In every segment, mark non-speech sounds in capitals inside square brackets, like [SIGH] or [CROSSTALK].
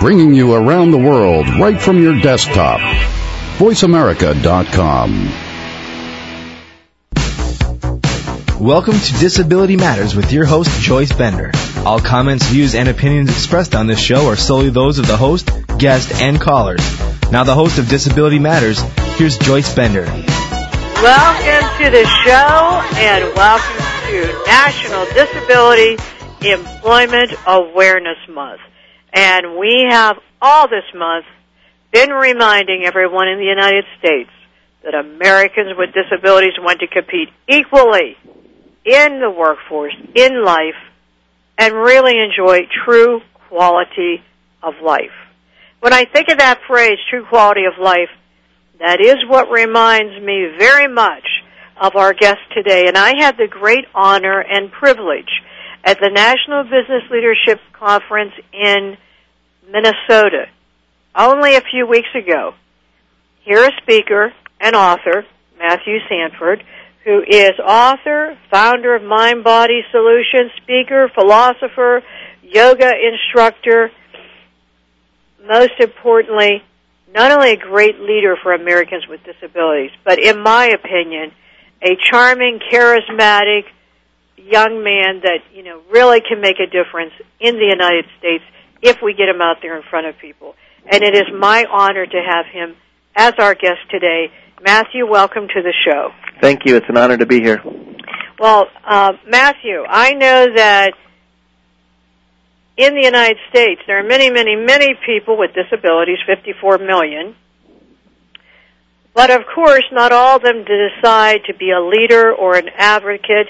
bringing you around the world right from your desktop. VoiceAmerica.com. Welcome to Disability Matters with your host, Joyce Bender. All comments, views, and opinions expressed on this show are solely those of the host, guest, and callers. Now, the host of Disability Matters, here's Joyce Bender. Welcome to the show and welcome to National Disability Employment Awareness Month. And we have all this month been reminding everyone in the United States that Americans with disabilities want to compete equally in the workforce, in life, and really enjoy true quality of life. When I think of that phrase, true quality of life, that is what reminds me very much of our guest today. And I had the great honor and privilege at the National Business Leadership Conference in Minnesota only a few weeks ago. Here a speaker and author, Matthew Sanford, who is author, founder of Mind Body Solutions, speaker, philosopher, yoga instructor, most importantly, not only a great leader for Americans with disabilities, but in my opinion, a charming, charismatic young man that, you know, really can make a difference in the United States if we get him out there in front of people. And it is my honor to have him as our guest today. Matthew, welcome to the show. Thank you. It's an honor to be here. Well, uh, Matthew, I know that in the United States there are many, many, many people with disabilities, 54 million. But of course, not all of them decide to be a leader or an advocate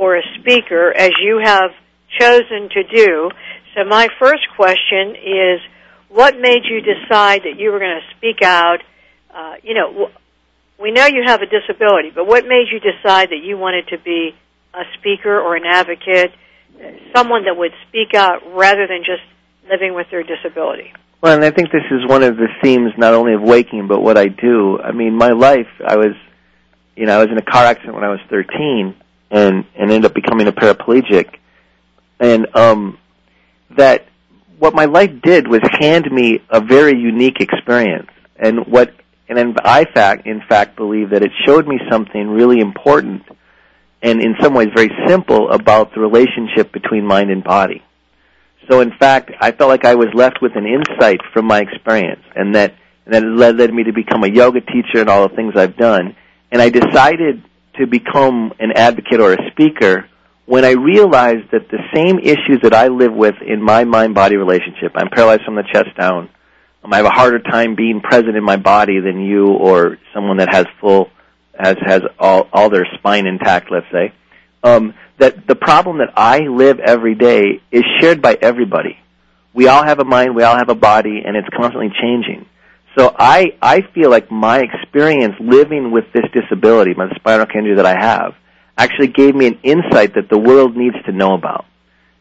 or a speaker as you have chosen to do. So my first question is, what made you decide that you were going to speak out? Uh, you know, we know you have a disability, but what made you decide that you wanted to be a speaker or an advocate, someone that would speak out rather than just living with their disability? Well, and I think this is one of the themes not only of waking, but what I do. I mean, my life, I was, you know, I was in a car accident when I was 13 and, and end up becoming a paraplegic. And, um, that what my life did was hand me a very unique experience. And what and I fact in fact believe that it showed me something really important and in some ways very simple about the relationship between mind and body. So in fact, I felt like I was left with an insight from my experience and that and that led, led me to become a yoga teacher and all the things I've done. And I decided to become an advocate or a speaker when I realized that the same issues that I live with in my mind-body relationship, I'm paralyzed from the chest down, um, I have a harder time being present in my body than you or someone that has full, has, has all, all their spine intact, let's say, um, that the problem that I live every day is shared by everybody. We all have a mind, we all have a body, and it's constantly changing. So I, I feel like my experience living with this disability, my spinal injury that I have, actually gave me an insight that the world needs to know about.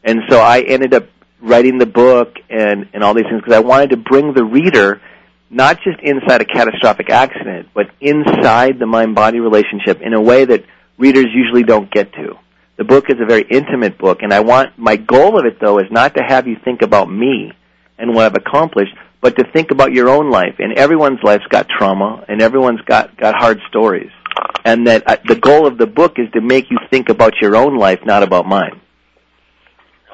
And so I ended up writing the book and, and all these things because I wanted to bring the reader not just inside a catastrophic accident, but inside the mind-body relationship in a way that readers usually don't get to. The book is a very intimate book, and I want, my goal of it though is not to have you think about me and what I've accomplished, but to think about your own life. And everyone's life's got trauma, and everyone's got, got hard stories and that uh, the goal of the book is to make you think about your own life, not about mine.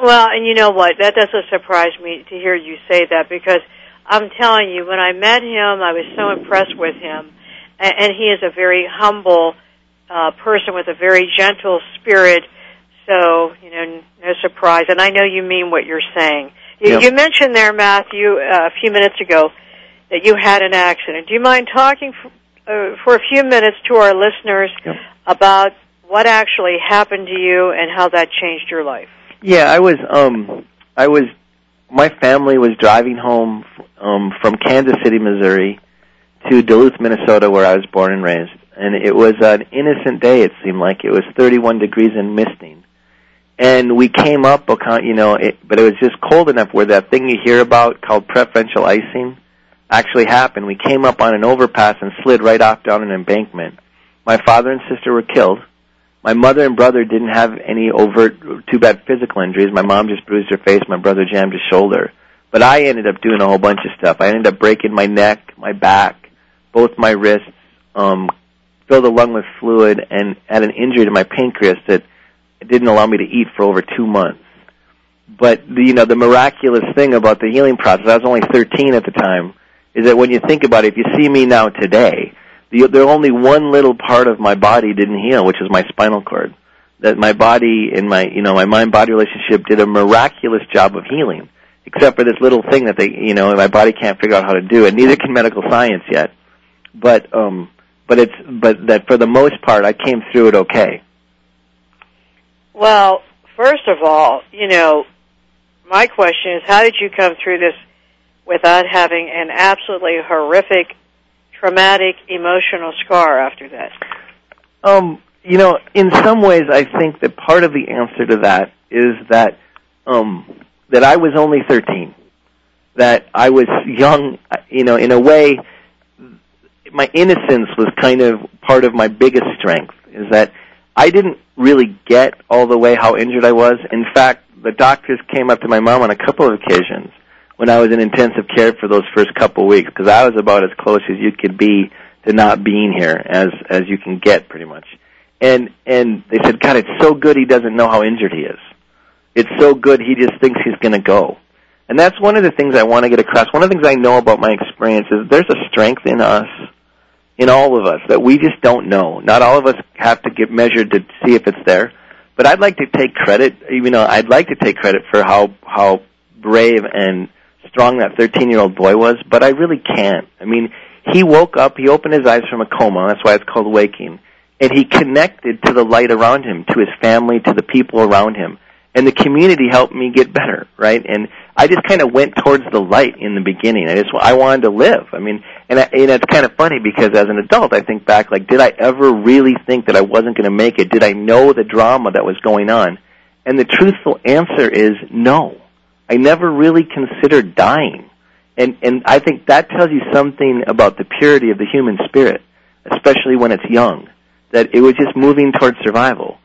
Well, and you know what? That doesn't surprise me to hear you say that because I'm telling you, when I met him, I was so impressed with him, and, and he is a very humble uh, person with a very gentle spirit. So, you know, no surprise. And I know you mean what you're saying. You, Yep. you mentioned there, Matthew, uh, a few minutes ago, that you had an accident. Do you mind talking f- uh, for a few minutes to our listeners Yep. about what actually happened to you and how that changed your life? Yeah, I was um I was my family was driving home um from Kansas City, Missouri to Duluth, Minnesota where I was born and raised. And it was an innocent day it seemed like. It was 31 degrees and misting. And we came up, you know, it, but it was just cold enough where that thing you hear about called preferential icing actually happened. We came up on an overpass and slid right off down an embankment. My father and sister were killed. My mother and brother didn't have any overt, too bad physical injuries. My mom just bruised her face. My brother jammed his shoulder. But I ended up doing a whole bunch of stuff. I ended up breaking my neck, my back, both my wrists, um, filled the lung with fluid, and had an injury to my pancreas that didn't allow me to eat for over two months. But the, you know, the miraculous thing about the healing process, I was only 13 at the time, is that when you think about it, if you see me now today, the, the only one little part of my body didn't heal, which is my spinal cord. That my body and my, you know, my mind-body relationship did a miraculous job of healing except for this little thing that they, you know, my body can't figure out how to do, and neither can medical science yet. But, um, but it's, but that for the most part, I came through it okay. Well, first of all, you know, my question is, how did you come through this without having an absolutely horrific, traumatic, emotional scar after that? Um, you know, in some ways, I think that part of the answer to that is that um, that I was only 13, that I was young, you know, in a way, my innocence was kind of part of my biggest strength, is that I didn't really get all the way how injured I was. In fact, the doctors came up to my mom on a couple of occasions when I was in intensive care for those first couple of weeks, because I was about as close as you could be to not being here as as you can get pretty much. And and they said, God, it's so good he doesn't know how injured he is. It's so good he just thinks he's going to go. And that's one of the things I want to get across. One of the things I know about my experience is there's a strength in us, in all of us, that we just don't know. Not all of us have to get measured to see if it's there. But I'd like to take credit, even though I'd like to take credit for how, how brave and strong that 13 year old boy was, but I really can't. I mean, he woke up, he opened his eyes from a coma, that's why it's called waking, and he connected to the light around him, to his family, to the people around him and the community helped me get better, right? And I just kind of went towards the light in the beginning. I just I wanted to live. I mean, and, I, and it's kind of funny because as an adult, I think back like, did I ever really think that I wasn't going to make it? Did I know the drama that was going on? And the truthful answer is no. I never really considered dying. And and I think that tells you something about the purity of the human spirit, especially when it's young. That it was just moving towards survival.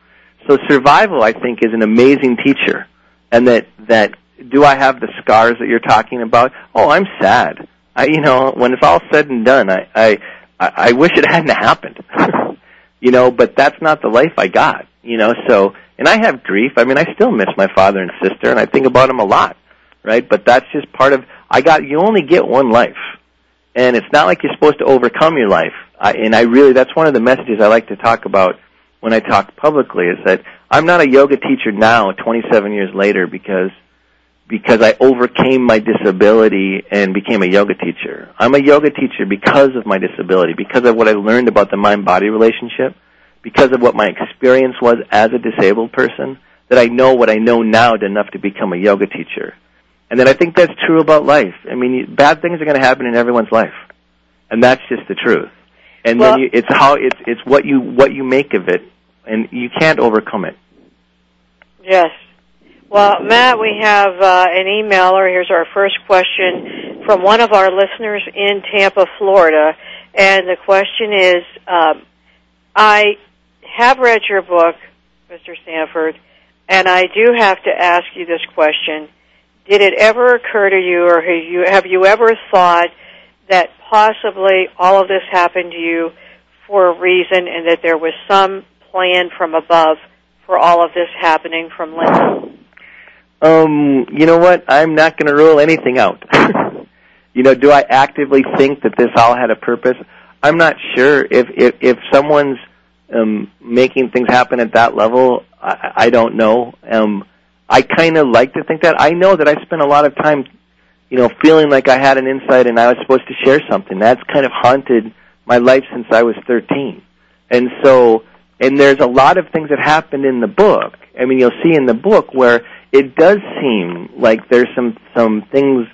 So survival, I think, is an amazing teacher, and that that do I have the scars that you're talking about? Oh, I'm sad. I, you know, when it's all said and done, I I I wish it hadn't happened. [LAUGHS] you know, but that's not the life I got. You know, so and I have grief. I mean, I still miss my father and sister, and I think about them a lot, right? But that's just part of. I got. You only get one life, and it's not like you're supposed to overcome your life. I, and I really, that's one of the messages I like to talk about when I talk publicly is that I'm not a yoga teacher now, 27 years later, because because I overcame my disability and became a yoga teacher. I'm a yoga teacher because of my disability, because of what I learned about the mind-body relationship, because of what my experience was as a disabled person, that I know what I know now enough to become a yoga teacher. And then I think that's true about life. I mean, bad things are going to happen in everyone's life. And that's just the truth and well, then you, it's how it's it's what you what you make of it, and you can't overcome it. Yes. Well, Matt, we have uh, an emailer. Here's our first question from one of our listeners in Tampa, Florida, and the question is: um, I have read your book, Mr. Stanford, and I do have to ask you this question. Did it ever occur to you, or have you, have you ever thought that possibly all of this happened to you for a reason and that there was some plan from above for all of this happening from Linda? Um, you know what? I'm not going to rule anything out. [LAUGHS] you know, do I actively think that this all had a purpose? I'm not sure if if, if someone's um, making things happen at that level. I, I don't know. Um, I kind of like to think that. I know that I spent a lot of time you know, feeling like I had an insight and I was supposed to share something. That's kind of haunted my life since I was 13. And so, and there's a lot of things that happened in the book. I mean, you'll see in the book where it does seem like there's some, some things,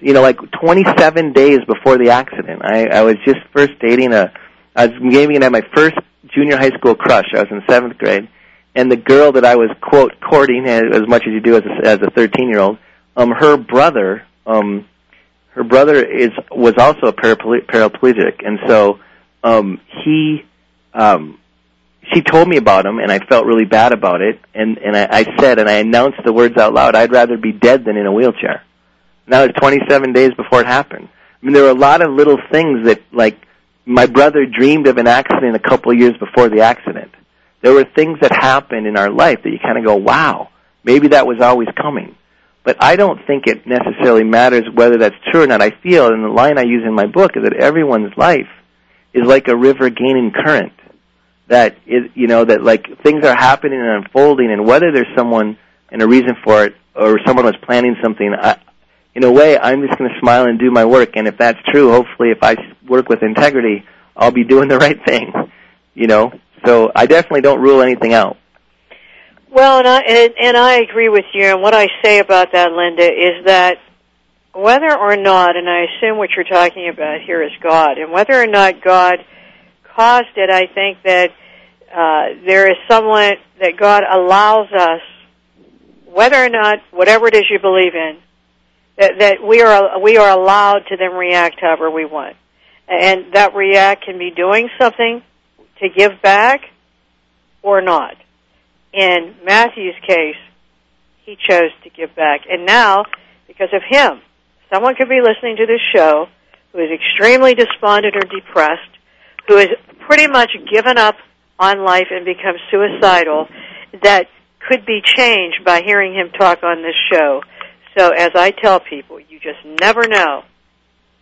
you know, like 27 days before the accident. I, I was just first dating a, I was maybe at my first junior high school crush. I was in seventh grade. And the girl that I was, quote, courting as, as much as you do as a, as a 13 year old, um, her brother um, her brother is was also a paraplegic, and so um, he um, she told me about him, and I felt really bad about it. And and I, I said, and I announced the words out loud: I'd rather be dead than in a wheelchair. Now it's 27 days before it happened. I mean, there were a lot of little things that, like, my brother dreamed of an accident a couple of years before the accident. There were things that happened in our life that you kind of go, wow, maybe that was always coming. But I don't think it necessarily matters whether that's true or not. I feel, and the line I use in my book is that everyone's life is like a river gaining current. That is, you know, that like things are happening and unfolding, and whether there's someone and a reason for it, or someone was planning something, I, in a way, I'm just going to smile and do my work. And if that's true, hopefully, if I work with integrity, I'll be doing the right thing. You know, so I definitely don't rule anything out. Well, and I and, and I agree with you. And what I say about that, Linda, is that whether or not, and I assume what you're talking about here is God, and whether or not God caused it, I think that uh, there is someone that God allows us, whether or not whatever it is you believe in, that, that we are we are allowed to then react however we want, and that react can be doing something to give back or not. In Matthew's case, he chose to give back, and now because of him, someone could be listening to this show who is extremely despondent or depressed, who has pretty much given up on life and become suicidal, that could be changed by hearing him talk on this show. So as I tell people, you just never know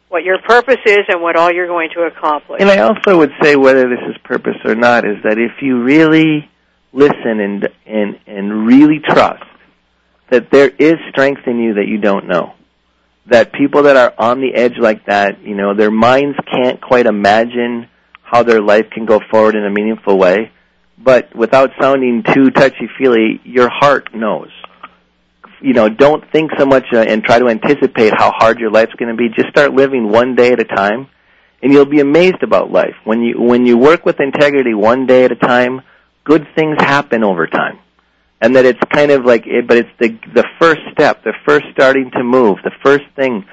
what your purpose is and what all you're going to accomplish. And I also would say whether this is purpose or not is that if you really listen and and and really trust that there is strength in you that you don't know. That people that are on the edge like that, you know, their minds can't quite imagine how their life can go forward in a meaningful way. But without sounding too touchy feely, your heart knows you know, don't think so much uh, and try to anticipate how hard your life's going to be. Just start living one day at a time, and you'll be amazed about life. When you when you work with integrity one day at a time, good things happen over time. And that it's kind of like, it, but it's the the first step, the first starting to move, the first thing,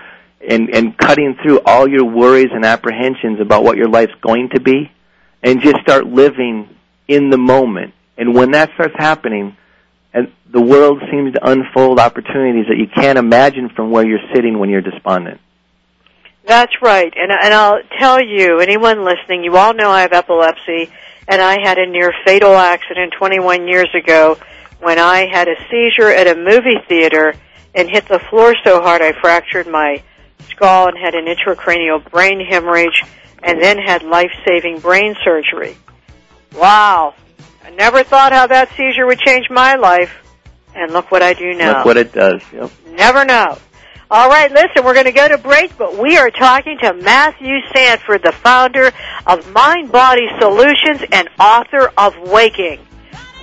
and and cutting through all your worries and apprehensions about what your life's going to be, and just start living in the moment. And when that starts happening, and the world seems to unfold opportunities that you can't imagine from where you're sitting when you're despondent. That's right, and and I'll tell you, anyone listening, you all know I have epilepsy, and I had a near fatal accident 21 years ago when I had a seizure at a movie theater and hit the floor so hard I fractured my skull and had an intracranial brain hemorrhage, and then had life-saving brain surgery. Wow, I never thought how that seizure would change my life, and look what I do now. Look what it does. Yep. Never know. All right, listen, we're going to go to break, but we are talking to Matthew Sanford, the founder of Mind Body Solutions and author of Waking.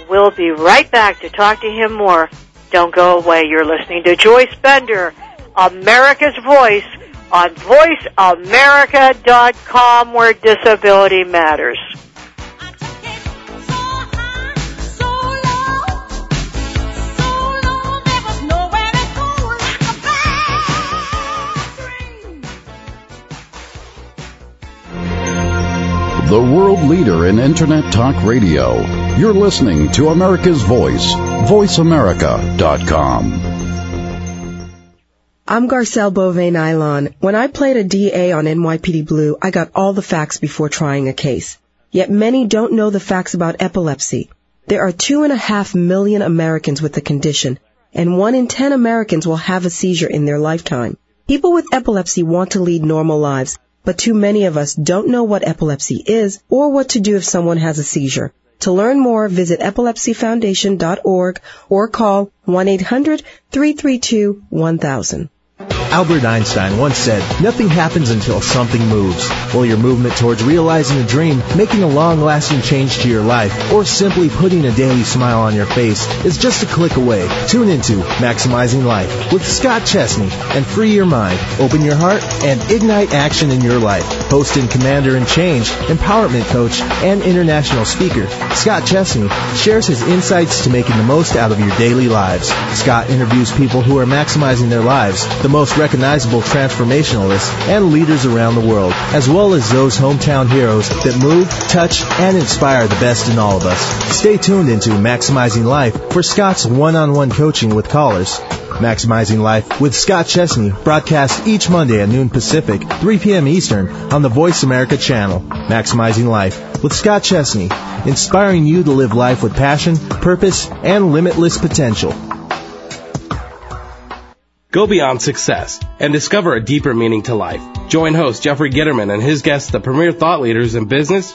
We'll be right back to talk to him more. Don't go away. You're listening to Joyce Bender, America's Voice, on VoiceAmerica.com, where disability matters. The world leader in Internet Talk Radio. You're listening to America's Voice, voiceamerica.com. I'm Garcelle Beauvais Nilon. When I played a DA on NYPD Blue, I got all the facts before trying a case. Yet many don't know the facts about epilepsy. There are two and a half million Americans with the condition, and one in ten Americans will have a seizure in their lifetime. People with epilepsy want to lead normal lives, but too many of us don't know what epilepsy is or what to do if someone has a seizure. To learn more, visit epilepsyfoundation.org or call 1-800-332-1000. Albert Einstein once said, nothing happens until something moves. Well, your movement towards realizing a dream, making a long-lasting change to your life, or simply putting a daily smile on your face is just a click away. Tune into Maximizing Life with Scott Chesney and free your mind, open your heart, and ignite action in your life. Host and commander in change, empowerment coach, and international speaker, Scott Chesney shares his insights to making the most out of your daily lives. Scott interviews people who are maximizing their lives, the most recognizable transformationalists and leaders around the world, as well as those hometown heroes that move, touch, and inspire the best in all of us. Stay tuned into Maximizing Life for Scott's one-on-one coaching with callers. Maximizing Life with Scott Chesney broadcast each Monday at noon Pacific, 3 p.m. Eastern on the Voice America channel. Maximizing Life with Scott Chesney, inspiring you to live life with passion, purpose, and limitless potential. Go beyond success and discover a deeper meaning to life. Join host Jeffrey Gitterman and his guests, the premier thought leaders in business,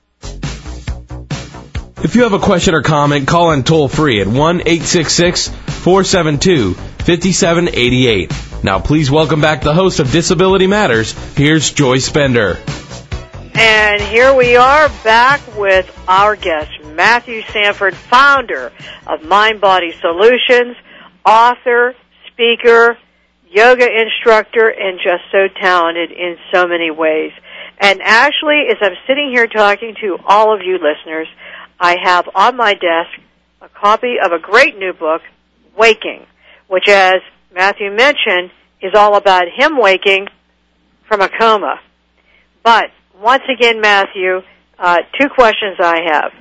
If you have a question or comment, call in toll free at 1 866 472 5788. Now, please welcome back the host of Disability Matters. Here's Joyce Bender. And here we are back with our guest, Matthew Sanford, founder of Mind Body Solutions, author, speaker, yoga instructor, and just so talented in so many ways. And actually, as I'm sitting here talking to all of you listeners, I have on my desk a copy of a great new book, Waking, which, as Matthew mentioned, is all about him waking from a coma. But once again, Matthew, uh, two questions I have.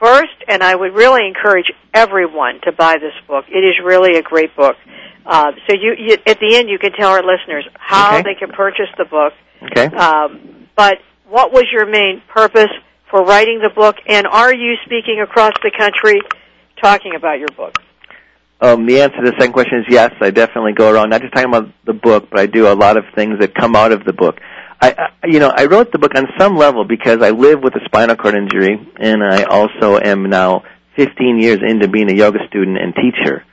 First, and I would really encourage everyone to buy this book. It is really a great book. Uh, so you, you, at the end, you can tell our listeners how Okay. they can purchase the book. Okay. Um, but what was your main purpose for writing the book, and are you speaking across the country talking about your book? Um, the answer to the second question is yes. I definitely go around not just talking about the book, but I do a lot of things that come out of the book. I, I you know, I wrote the book on some level because I live with a spinal cord injury, and I also am now 15 years into being a yoga student and teacher.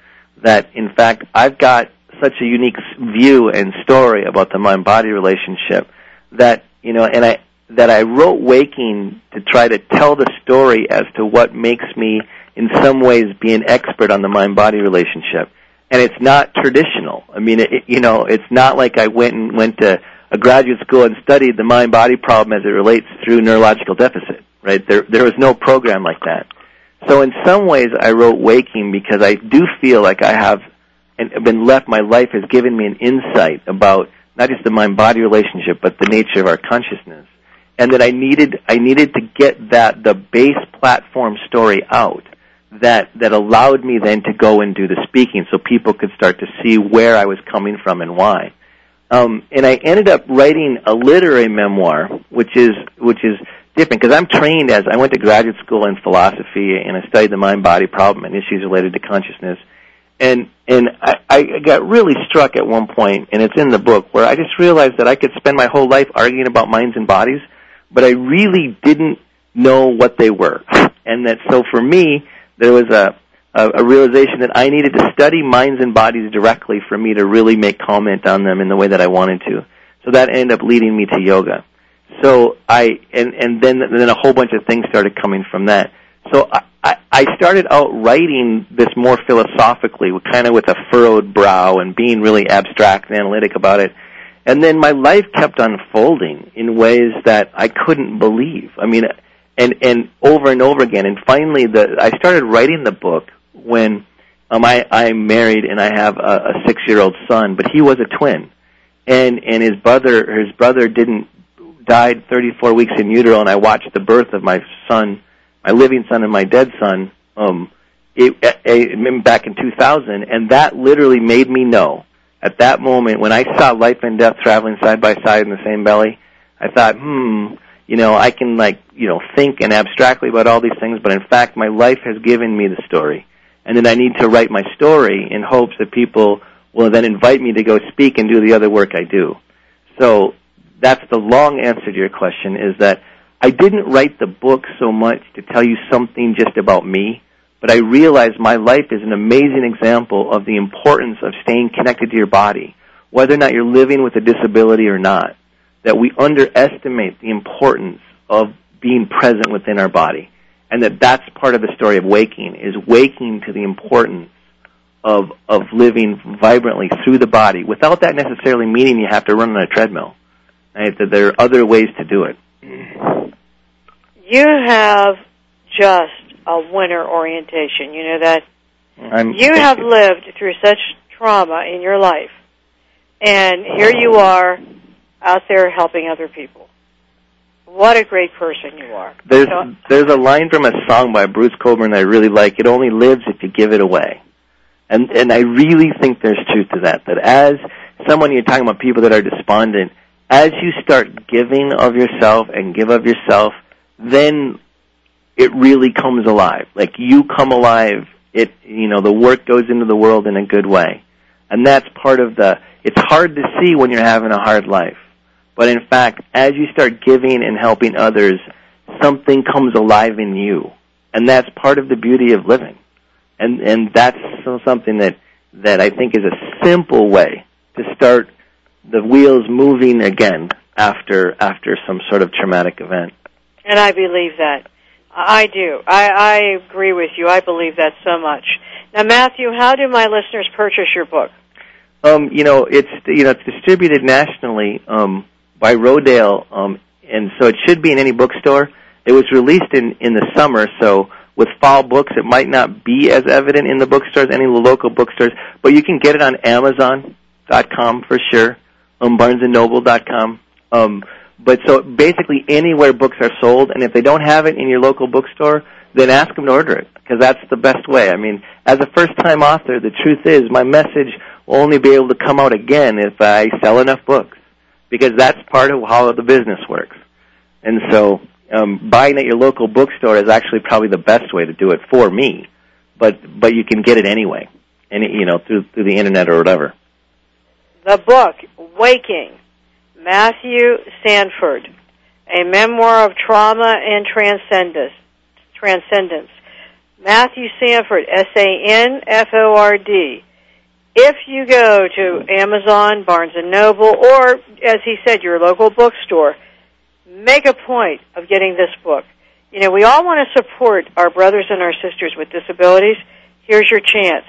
That in fact I've got such a unique view and story about the mind-body relationship that you know, and I that I wrote Waking to try to tell the story as to what makes me, in some ways, be an expert on the mind-body relationship. And it's not traditional. I mean, it, you know, it's not like I went and went to a graduate school and studied the mind-body problem as it relates through neurological deficit. Right? There, there was no program like that. So in some ways, I wrote Waking because I do feel like I have and been left. My life has given me an insight about not just the mind-body relationship, but the nature of our consciousness and that I needed I needed to get that the base platform story out that that allowed me then to go and do the speaking so people could start to see where I was coming from and why. Um, and I ended up writing a literary memoir, which is which is different because I'm trained as I went to graduate school in philosophy and I studied the mind body problem and issues related to consciousness. And and I, I got really struck at one point, and it's in the book, where I just realized that I could spend my whole life arguing about minds and bodies, but I really didn't know what they were. And that so for me, there was a, a, a realization that I needed to study minds and bodies directly for me to really make comment on them in the way that I wanted to. So that ended up leading me to yoga. So I and and then then a whole bunch of things started coming from that. So I I, I started out writing this more philosophically, kind of with a furrowed brow and being really abstract and analytic about it. And then my life kept unfolding in ways that I couldn't believe. I mean, and and over and over again. And finally, the I started writing the book when um, I I'm married and I have a, a six year old son, but he was a twin, and and his brother his brother didn't died 34 weeks in utero, and I watched the birth of my son, my living son and my dead son, um, it, it, back in 2000, and that literally made me know at that moment when I saw life and death traveling side by side in the same belly, I thought, hmm, you know, I can like, you know, think and abstractly about all these things, but in fact, my life has given me the story, and then I need to write my story in hopes that people will then invite me to go speak and do the other work I do. So that's the long answer to your question is that I didn't write the book so much to tell you something just about me, but I realized my life is an amazing example of the importance of staying connected to your body, whether or not you're living with a disability or not. That we underestimate the importance of being present within our body. And that that's part of the story of waking, is waking to the importance of of living vibrantly through the body without that necessarily meaning you have to run on a treadmill. Right? That there are other ways to do it. You have just a winner orientation. You know that mm-hmm. I'm, you have lived through such trauma in your life, and here you are out there helping other people. What a great person you are. There's So- there's a line from a song by Bruce Cockburn I really like. It only lives if you give it away, and and I really think there's truth to that. That as someone you're talking about people that are despondent, as you start giving of yourself and give of yourself, then it really comes alive. Like you come alive. It you know the work goes into the world in a good way, and that's part of the. It's hard to see when you're having a hard life. But in fact, as you start giving and helping others, something comes alive in you. And that's part of the beauty of living. And, and that's something that, that I think is a simple way to start the wheels moving again after, after some sort of traumatic event. And I believe that. I do. I, I agree with you. I believe that so much. Now, Matthew, how do my listeners purchase your book? Um, you know, it's you know it's distributed nationally um, by Rodale, um, and so it should be in any bookstore. It was released in in the summer, so with fall books, it might not be as evident in the bookstores, any local bookstores, but you can get it on Amazon.com for sure, um, BarnesandNoble.com. Um, but so basically anywhere books are sold, and if they don't have it in your local bookstore, then ask them to order it because that's the best way. I mean, as a first-time author, the truth is my message will only be able to come out again if I sell enough books because that's part of how the business works. And so, um, buying at your local bookstore is actually probably the best way to do it for me. But but you can get it anyway, and you know through through the internet or whatever. The book, Waking, Matthew Sanford, a memoir of trauma and transcendence. Transcendence. Matthew Sanford, S-A-N-F-O-R-D. If you go to Amazon, Barnes and Noble, or as he said, your local bookstore, make a point of getting this book. You know, we all want to support our brothers and our sisters with disabilities. Here's your chance.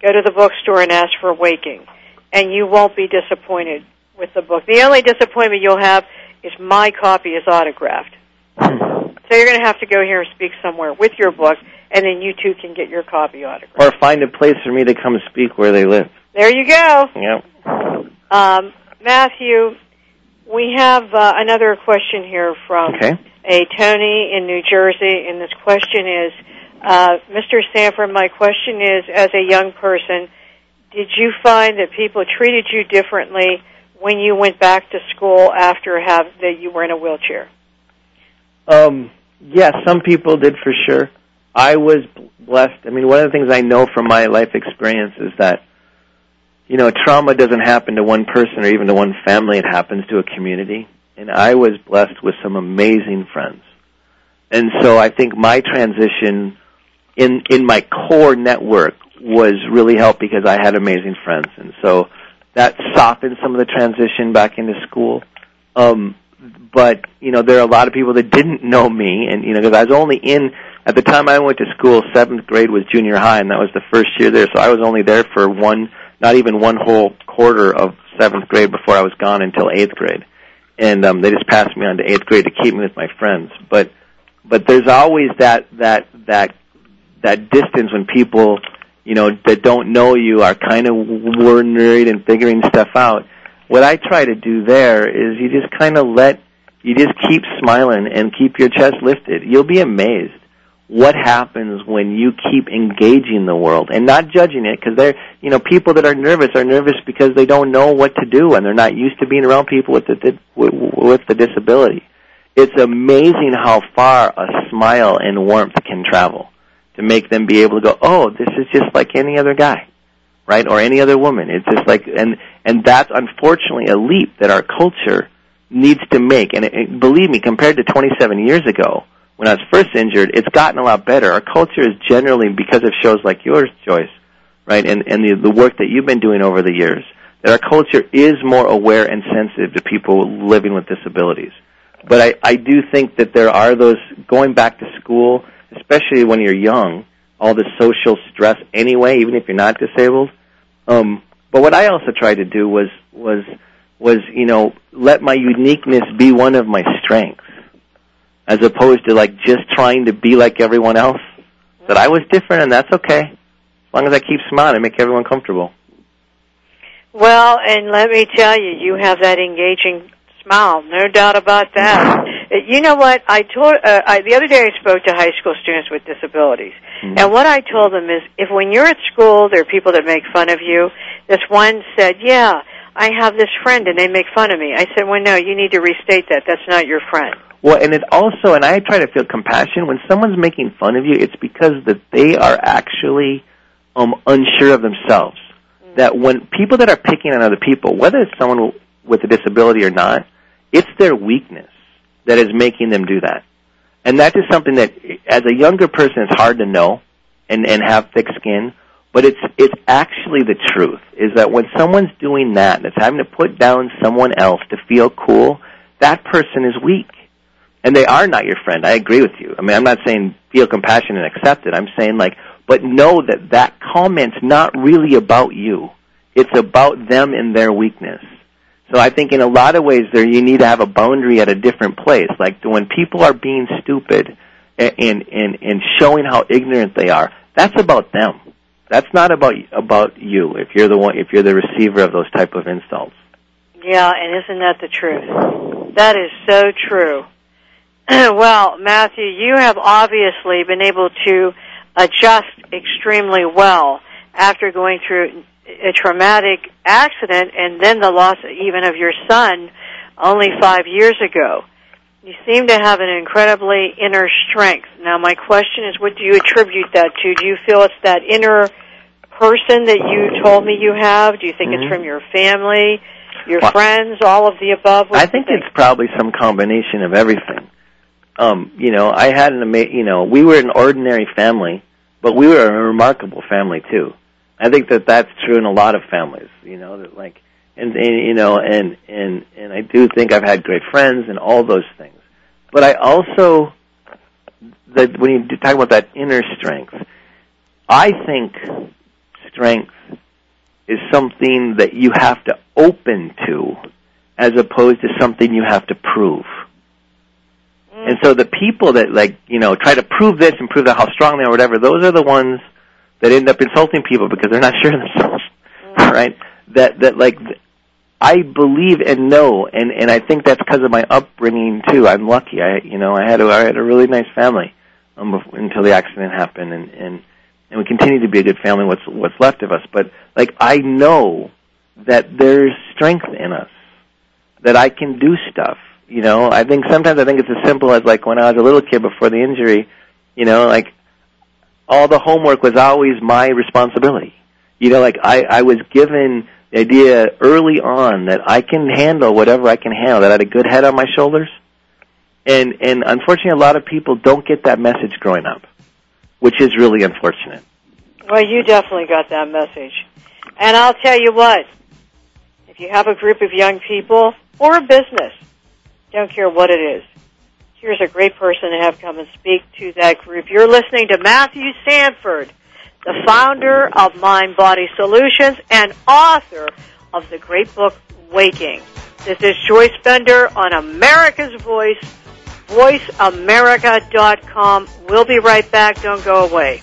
Go to the bookstore and ask for Waking, and you won't be disappointed with the book. The only disappointment you'll have is my copy is autographed. [LAUGHS] So you're going to have to go here and speak somewhere with your book, and then you too can get your copy autographed. Or find a place for me to come speak where they live. There you go. Yep. Um, Matthew, we have uh, another question here from Okay. a Tony in New Jersey, and this question is, uh, Mr. Sanford, my question is, as a young person, did you find that people treated you differently when you went back to school after have that you were in a wheelchair? Um, yes, some people did for sure. I was blessed. I mean, one of the things I know from my life experience is that, you know, trauma doesn't happen to one person or even to one family. It happens to a community. And I was blessed with some amazing friends. And so I think my transition in, in my core network was really helped because I had amazing friends. And so that softened some of the transition back into school. Um, but you know there are a lot of people that didn't know me and you know because I was only in at the time I went to school seventh grade was junior high and that was the first year there so I was only there for one not even one whole quarter of seventh grade before I was gone until eighth grade and um they just passed me on to eighth grade to keep me with my friends but but there's always that that that that distance when people you know that don't know you are kind of worried and figuring stuff out what I try to do there is you just kind of let you just keep smiling and keep your chest lifted. You'll be amazed what happens when you keep engaging the world and not judging it because they're you know people that are nervous are nervous because they don't know what to do and they're not used to being around people with the with, with the disability. It's amazing how far a smile and warmth can travel to make them be able to go, "Oh, this is just like any other guy." right? Or any other woman. It's just like, and and that's unfortunately a leap that our culture needs to make. And it, it, believe me, compared to 27 years ago when I was first injured, it's gotten a lot better. Our culture is generally because of shows like yours, Joyce, right, and and the the work that you've been doing over the years, that our culture is more aware and sensitive to people living with disabilities. But I I do think that there are those going back to school, especially when you're young all the social stress anyway, even if you're not disabled. Um, but what I also tried to do was was was you know let my uniqueness be one of my strengths, as opposed to like just trying to be like everyone else. That I was different, and that's okay, as long as I keep smiling and make everyone comfortable. Well, and let me tell you, you have that engaging smile, no doubt about that. Uh, You know what? I told uh, I, the other day I spoke to high school students with disabilities, Mhm. and what I told them is, if when you're at school, there are people that make fun of you. This one said, "Yeah, I have this friend, and they make fun of me." I said, "Well, no, you need to restate that. That's not your friend." Well, and it also, and I try to feel compassion when someone's making fun of you. It's because that they are actually um, unsure of themselves. That when people that are picking on other people, whether it's someone with a disability or not, it's their weakness that is making them do that. And that is something that, as a younger person, it's hard to know and and have thick skin. But it's it's actually the truth. Is that when someone's doing that, that's having to put down someone else to feel cool, that person is weak and they are not your friend. I agree with you. I mean, I'm not saying feel compassion and accept it. I'm saying like, but know that that comment's not really about you. It's about them and their weakness. So I think in a lot of ways there you need to have a boundary at a different place. Like when people are being stupid and and and showing how ignorant they are, that's about them. That's not about about you. If you're the one, if you're the receiver of those type of insults. Yeah, and isn't that the truth? That is so true. [CLEARS THROAT] well, Matthew, you have obviously been able to adjust extremely well after going through a traumatic accident and then the loss even of your son only five years ago. You seem to have an incredibly inner strength. Now, my question is, what do you attribute that to? Do you feel it's that inner person that you told me you have? Do you think Mhm. it's from your family, your Well, friends, all of the above? What I you think it's probably some combination of everything. Um, you know, I had an ama- you know, we were an ordinary family, but we were a remarkable family too. I think that that's true in a lot of families, you know, that like and, and you know, and and and I do think I've had great friends and all those things. But I also that when you talk about that inner strength, I think strength is something that you have to open to as opposed to something you have to prove. Mm. And so the people that like, you know, try to prove this and prove that how strong they are or whatever, those are the ones that end up insulting people because they're not [LAUGHS] sure of themselves. Right? That that like I believe and know and and I think that's because of my upbringing too. I'm lucky. I you know, I had a I had a really nice family um bef- until the accident happened and and and we continue to be a good family what's what's left of us. But like I know that there's strength in us. That I can do stuff. You know, I think sometimes I think it's as simple as like when I was a little kid before the injury, you know, like all the homework was always my responsibility. You know, like I, I was given the idea early on that I can handle whatever I can handle, that I had a good head on my shoulders. And and unfortunately a lot of people don't get that message growing up, which is really unfortunate. Well, you definitely got that message. And I'll tell you what, if you have a group of young people or a business, don't care what it is, here's a great person to have come and speak to that group. You're listening to Matthew Sanford, the founder of Mind Body Solutions and author of the great book Waking. This is Joyce Bender on America's Voice, voiceamerica.com. We'll be right back. Don't go away.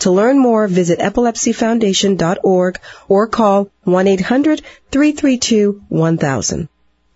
To learn more, visit epilepsyfoundation.org or call 1-800-332-1000.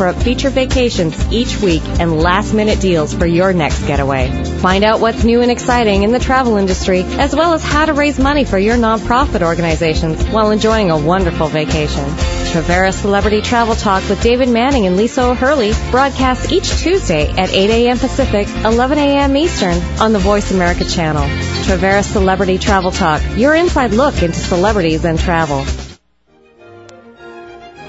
up feature vacations each week and last-minute deals for your next getaway. Find out what's new and exciting in the travel industry, as well as how to raise money for your nonprofit organizations while enjoying a wonderful vacation. Traveras Celebrity Travel Talk with David Manning and Lisa O'Hurley broadcasts each Tuesday at 8 a.m. Pacific, 11 a.m. Eastern on the Voice America channel. Traveras Celebrity Travel Talk, your inside look into celebrities and travel.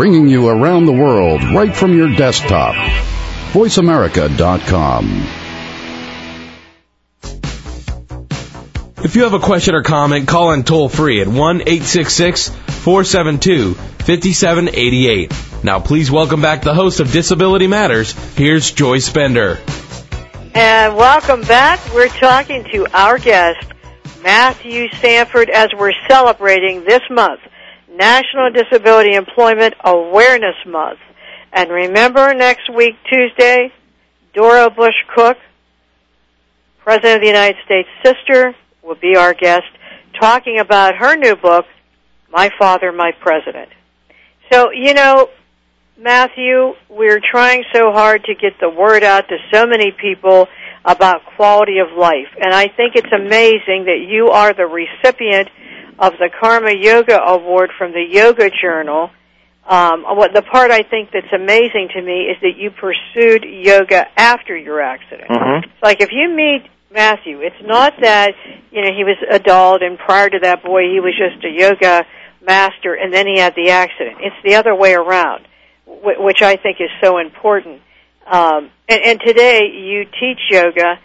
bringing you around the world right from your desktop. VoiceAmerica.com. If you have a question or comment, call in toll free at 1 866 472 5788. Now, please welcome back the host of Disability Matters. Here's Joyce Bender. And welcome back. We're talking to our guest, Matthew Sanford, as we're celebrating this month National Disability Employment Awareness Month. And remember next week, Tuesday, Doro Bush Koch, President of the United States sister, will be our guest talking about her new book, My Father, My President. So, you know, Matthew, we're trying so hard to get the word out to so many people about quality of life. And I think it's amazing that you are the recipient of the Karma Yoga Award from the Yoga Journal. Um, what the part I think that's amazing to me is that you pursued yoga after your accident. Mm-hmm. It's like if you meet Matthew, it's not that you know he was adult and prior to that boy he was just a yoga master and then he had the accident. It's the other way around, which I think is so important. Um, and, and today you teach yoga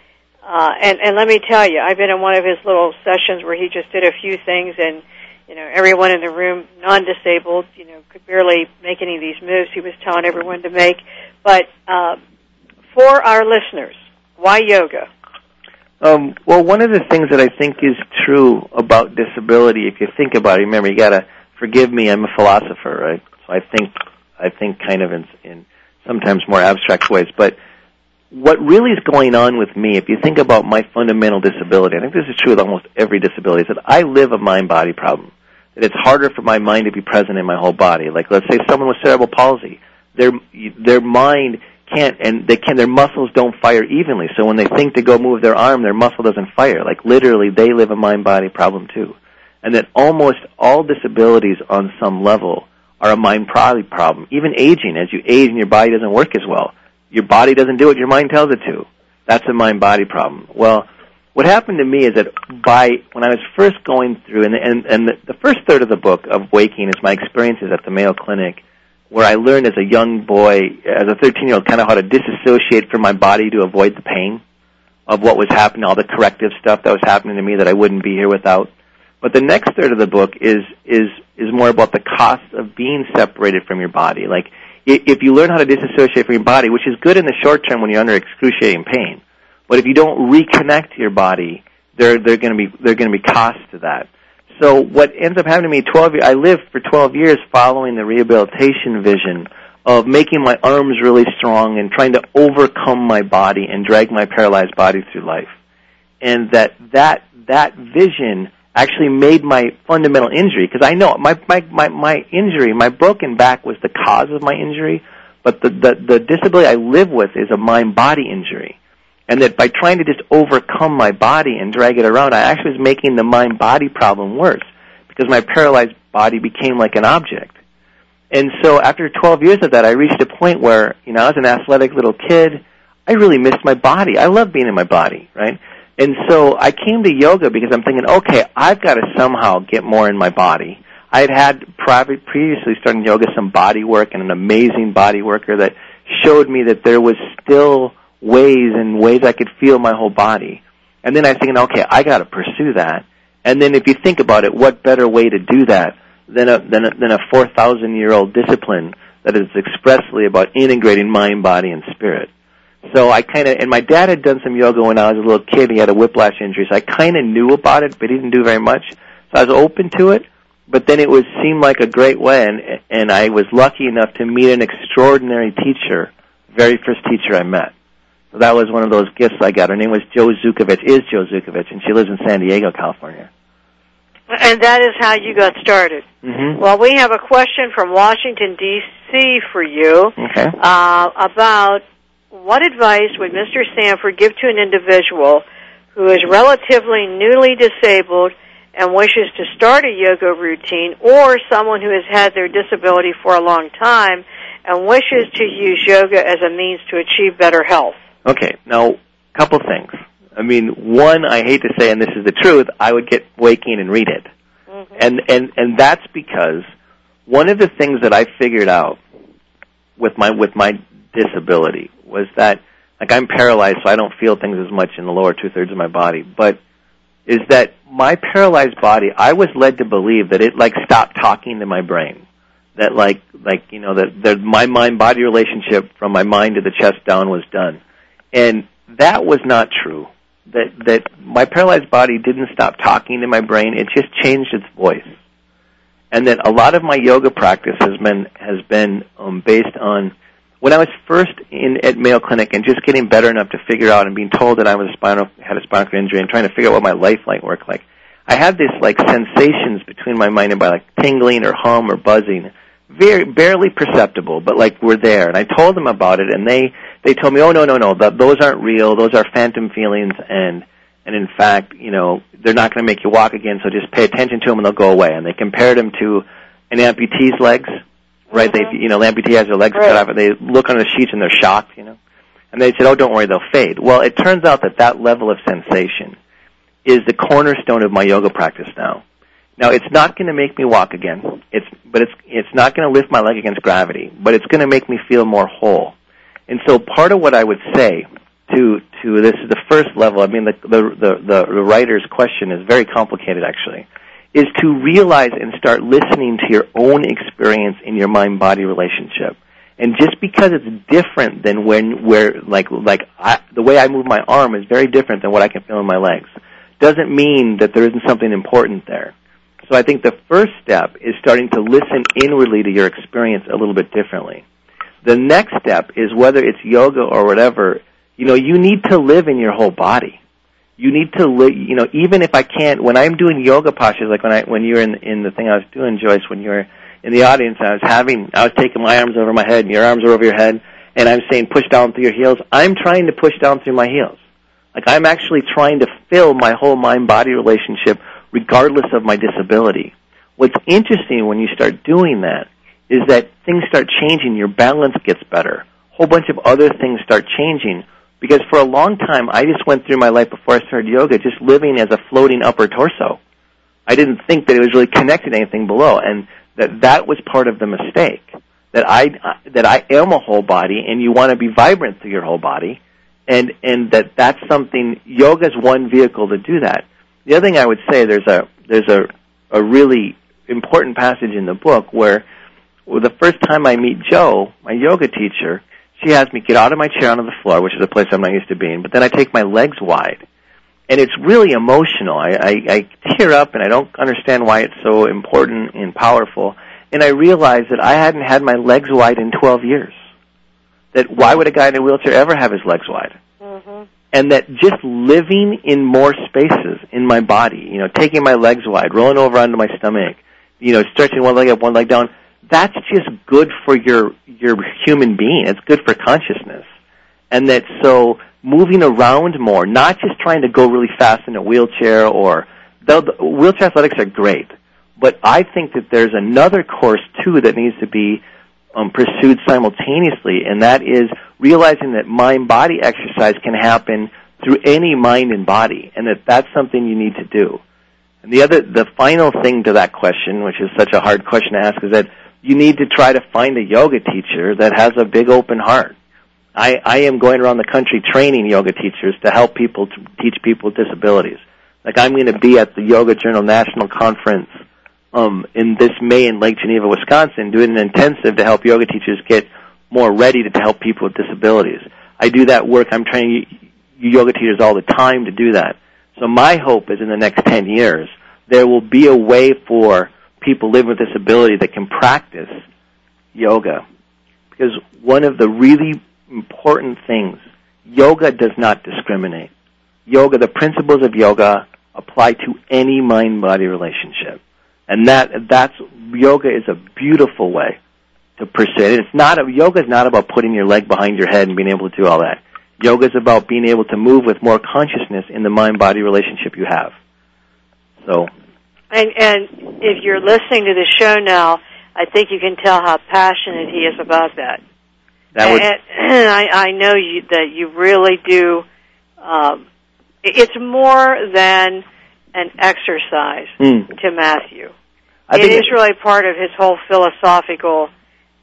uh, and, and let me tell you, I've been in one of his little sessions where he just did a few things and, you know, everyone in the room, non-disabled, you know, could barely make any of these moves he was telling everyone to make. But, uh, for our listeners, why yoga? Um, well, one of the things that I think is true about disability, if you think about it, remember you gotta forgive me, I'm a philosopher, right? So I think, I think kind of in, in sometimes more abstract ways, but what really is going on with me, if you think about my fundamental disability, I think this is true with almost every disability, is that I live a mind-body problem. That it's harder for my mind to be present in my whole body. Like let's say someone with cerebral palsy, their their mind can't and they can their muscles don't fire evenly. So when they think to go move their arm, their muscle doesn't fire. Like literally, they live a mind-body problem too. And that almost all disabilities on some level are a mind-body problem. Even aging, as you age and your body doesn't work as well your body doesn't do it, your mind tells it to. That's a mind-body problem. Well, what happened to me is that by when I was first going through, and and, and the, the first third of the book of Waking is my experiences at the Mayo Clinic, where I learned as a young boy, as a 13-year-old, kind of how to disassociate from my body to avoid the pain of what was happening, all the corrective stuff that was happening to me that I wouldn't be here without. But the next third of the book is is is more about the cost of being separated from your body, like if you learn how to disassociate from your body, which is good in the short term when you're under excruciating pain, but if you don't reconnect to your body, there there going to be there going to be costs to that. So what ends up happening to me, 12 years, I lived for 12 years following the rehabilitation vision of making my arms really strong and trying to overcome my body and drag my paralyzed body through life. And that that that vision actually made my fundamental injury because I know my, my my my injury, my broken back was the cause of my injury, but the the, the disability I live with is a mind body injury, and that by trying to just overcome my body and drag it around, I actually was making the mind body problem worse because my paralyzed body became like an object. And so after 12 years of that, I reached a point where, you know, I was an athletic little kid. I really missed my body. I love being in my body, right? And so I came to yoga because I'm thinking, okay, I've got to somehow get more in my body. I had had previously starting yoga some body work and an amazing body worker that showed me that there was still ways and ways I could feel my whole body. And then I was thinking, okay, I got to pursue that. And then if you think about it, what better way to do that than a than a, than a 4,000 year old discipline that is expressly about integrating mind, body, and spirit. So I kind of, and my dad had done some yoga when I was a little kid. He had a whiplash injury, so I kind of knew about it, but he didn't do very much. So I was open to it, but then it was seemed like a great way, and, and I was lucky enough to meet an extraordinary teacher, very first teacher I met. So that was one of those gifts I got. Her name was Jo Zukovich, is Jo Zukovich, and she lives in San Diego, California. And that is how you got started. Mm-hmm. Well, we have a question from Washington, D.C. for you Okay. uh, about what advice would Mr. Sanford give to an individual who is relatively newly disabled and wishes to start a yoga routine, or someone who has had their disability for a long time and wishes to use yoga as a means to achieve better health? Okay, now, a couple things. I mean, one, I hate to say, and this is the truth, I would get waking and read it. Mm-hmm. And, and, and that's because one of the things that I figured out with my, with my disability was that, like I'm paralyzed so I don't feel things as much in the lower two thirds of my body, but is that my paralyzed body, I was led to believe that it like stopped talking to my brain. That like, like, you know, that, that my mind-body relationship from my mind to the chest down was done. And that was not true. That, that my paralyzed body didn't stop talking to my brain, it just changed its voice. And that a lot of my yoga practice has been, has been, um, based on, when I was first in at Mayo Clinic and just getting better enough to figure out and being told that I was a spinal had a spinal cord injury and trying to figure out what my life might work like, I had this like sensations between my mind and body, like tingling or hum or buzzing, very barely perceptible, but like we're there. And I told them about it, and they they told me, oh no no no, th- those aren't real. Those are phantom feelings, and and in fact, you know, they're not going to make you walk again. So just pay attention to them, and they'll go away. And they compared them to an amputee's legs right? They, uh-huh. you know, amputee has their legs cut off, and they look on the sheets and they're shocked, you know. And they said, "Oh, don't worry, they'll fade." Well, it turns out that that level of sensation is the cornerstone of my yoga practice now. Now, it's not going to make me walk again. It's, but it's it's not going to lift my leg against gravity, but it's going to make me feel more whole. And so, part of what I would say to to this is the first level. I mean, the the, the, the writer's question is very complicated, actually is to realize and start listening to your own experience in your mind body relationship. And just because it's different than when where like like I, the way I move my arm is very different than what I can feel in my legs, doesn't mean that there isn't something important there. So I think the first step is starting to listen inwardly to your experience a little bit differently. The next step is whether it's yoga or whatever, you know, you need to live in your whole body you need to you know even if I can't when I'm doing yoga postures like when I when you were in in the thing I was doing Joyce when you were in the audience I was having I was taking my arms over my head and your arms are over your head and I'm saying push down through your heels. I'm trying to push down through my heels. Like I'm actually trying to fill my whole mind body relationship regardless of my disability. What's interesting when you start doing that is that things start changing your balance gets better. Whole bunch of other things start changing because for a long time I just went through my life before I started yoga just living as a floating upper torso. I didn't think that it was really connected to anything below and that that was part of the mistake. That I that I am a whole body and you want to be vibrant through your whole body and and that that's something yoga is one vehicle to do that. The other thing I would say there's a there's a a really important passage in the book where well, the first time I meet Jo, my yoga teacher, she has me get out of my chair onto the floor, which is a place I'm not used to being, but then I take my legs wide. And it's really emotional. I, I, I tear up and I don't understand why it's so important and powerful. And I realize that I hadn't had my legs wide in 12 years. That why would a guy in a wheelchair ever have his legs wide? Mm-hmm. And that just living in more spaces in my body, you know, taking my legs wide, rolling over onto my stomach, you know, stretching one leg up, one leg down, that's just good for your your human being. It's good for consciousness, and that so moving around more, not just trying to go really fast in a wheelchair or though the wheelchair athletics are great, but I think that there's another course too that needs to be um, pursued simultaneously, and that is realizing that mind-body exercise can happen through any mind and body, and that that's something you need to do. And the other, the final thing to that question, which is such a hard question to ask, is that you need to try to find a yoga teacher that has a big open heart. I, I am going around the country training yoga teachers to help people to teach people with disabilities. Like I'm going to be at the Yoga Journal National Conference um, in this May in Lake Geneva, Wisconsin, doing an intensive to help yoga teachers get more ready to help people with disabilities. I do that work. I'm training yoga teachers all the time to do that. So my hope is in the next 10 years, there will be a way for people live with disability that can practice yoga. Because one of the really important things, yoga does not discriminate. Yoga, the principles of yoga apply to any mind-body relationship. And that, that's, yoga is a beautiful way to pursue it. It's not, yoga is not about putting your leg behind your head and being able to do all that. Yoga is about being able to move with more consciousness in the mind-body relationship you have. So. And, and if you're listening to the show now, I think you can tell how passionate he is about that. That would, and [CLEARS THROAT] I, I know you, that you really do. Um, it's more than an exercise mm. to Matthew. I it is really part of his whole philosophical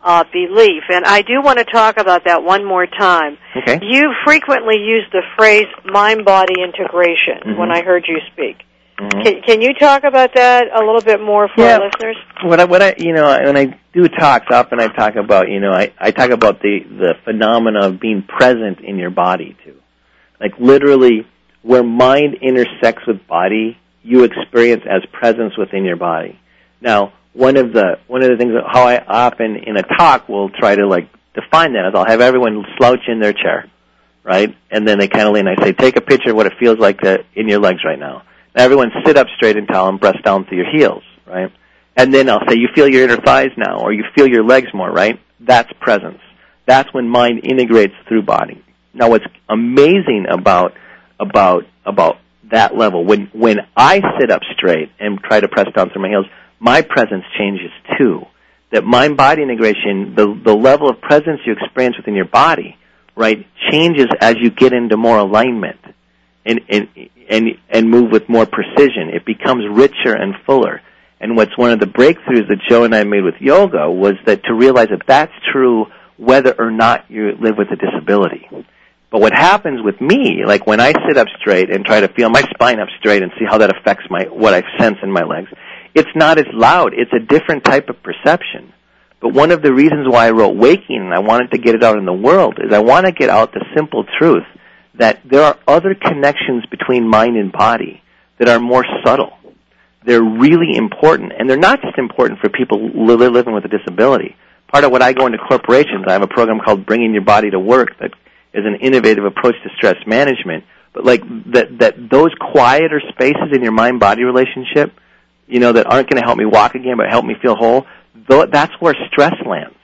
uh, belief. And I do want to talk about that one more time. Okay. You frequently use the phrase mind-body integration Mhm. when I heard you speak. Mhm. Can, can you talk about that a little bit more for Yeah. our listeners? what I, what I, you know, when I do talks, often I talk about, you know, I, I talk about the, the phenomena of being present in your body too. Like literally, where mind intersects with body, you experience as presence within your body. Now, one of the, one of the things that how I often in a talk will try to like define that is I'll have everyone slouch in their chair, right? And then they kind of lean. I say, take a picture of what it feels like to, in your legs right now. Everyone sit up straight and tall and press down through your heels, right? And then I'll say, you feel your inner thighs now, or you feel your legs more, right? That's presence. That's when mind integrates through body. Now what's amazing about, about, about that level, when, when I sit up straight and try to press down through my heels, my presence changes too. That mind-body integration, the, the level of presence you experience within your body, right, changes as you get into more alignment and, and, and, and move with more precision. It becomes richer and fuller. And what's one of the breakthroughs that Jo and I made with yoga was that to realize that that's true whether or not you live with a disability. But what happens with me, like when I sit up straight and try to feel my spine up straight and see how that affects my, what I sense in my legs, it's not as loud. It's a different type of perception. But one of the reasons why I wrote Waking and I wanted to get it out in the world is I want to get out the simple truth that there are other connections between mind and body that are more subtle. They're really important, and they're not just important for people li- living with a disability. Part of what I go into corporations, I have a program called Bringing Your Body to Work that is an innovative approach to stress management. But like that, that those quieter spaces in your mind-body relationship, you know, that aren't going to help me walk again, but help me feel whole. That's where stress lands,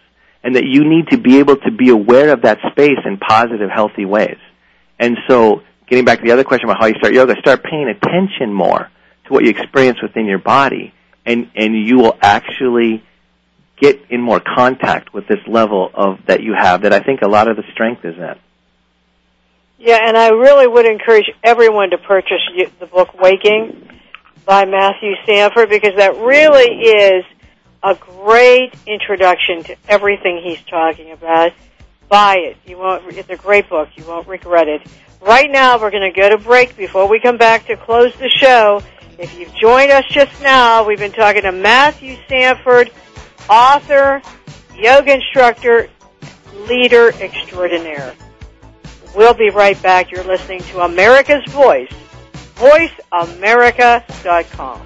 and that you need to be able to be aware of that space in positive, healthy ways. And so, getting back to the other question about how you start yoga, start paying attention more to what you experience within your body, and and you will actually get in more contact with this level of that you have. That I think a lot of the strength is at. Yeah, and I really would encourage everyone to purchase the book Waking by Matthew Sanford because that really is a great introduction to everything he's talking about. Buy it. You won't, it's a great book. You won't regret it. Right now, we're going to go to break before we come back to close the show. If you've joined us just now, we've been talking to Matthew Sanford, author, yoga instructor, leader extraordinaire. We'll be right back. You're listening to America's Voice, voiceamerica.com.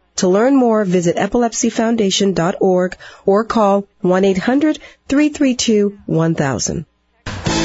To learn more, visit epilepsyfoundation.org or call 1-800-332-1000.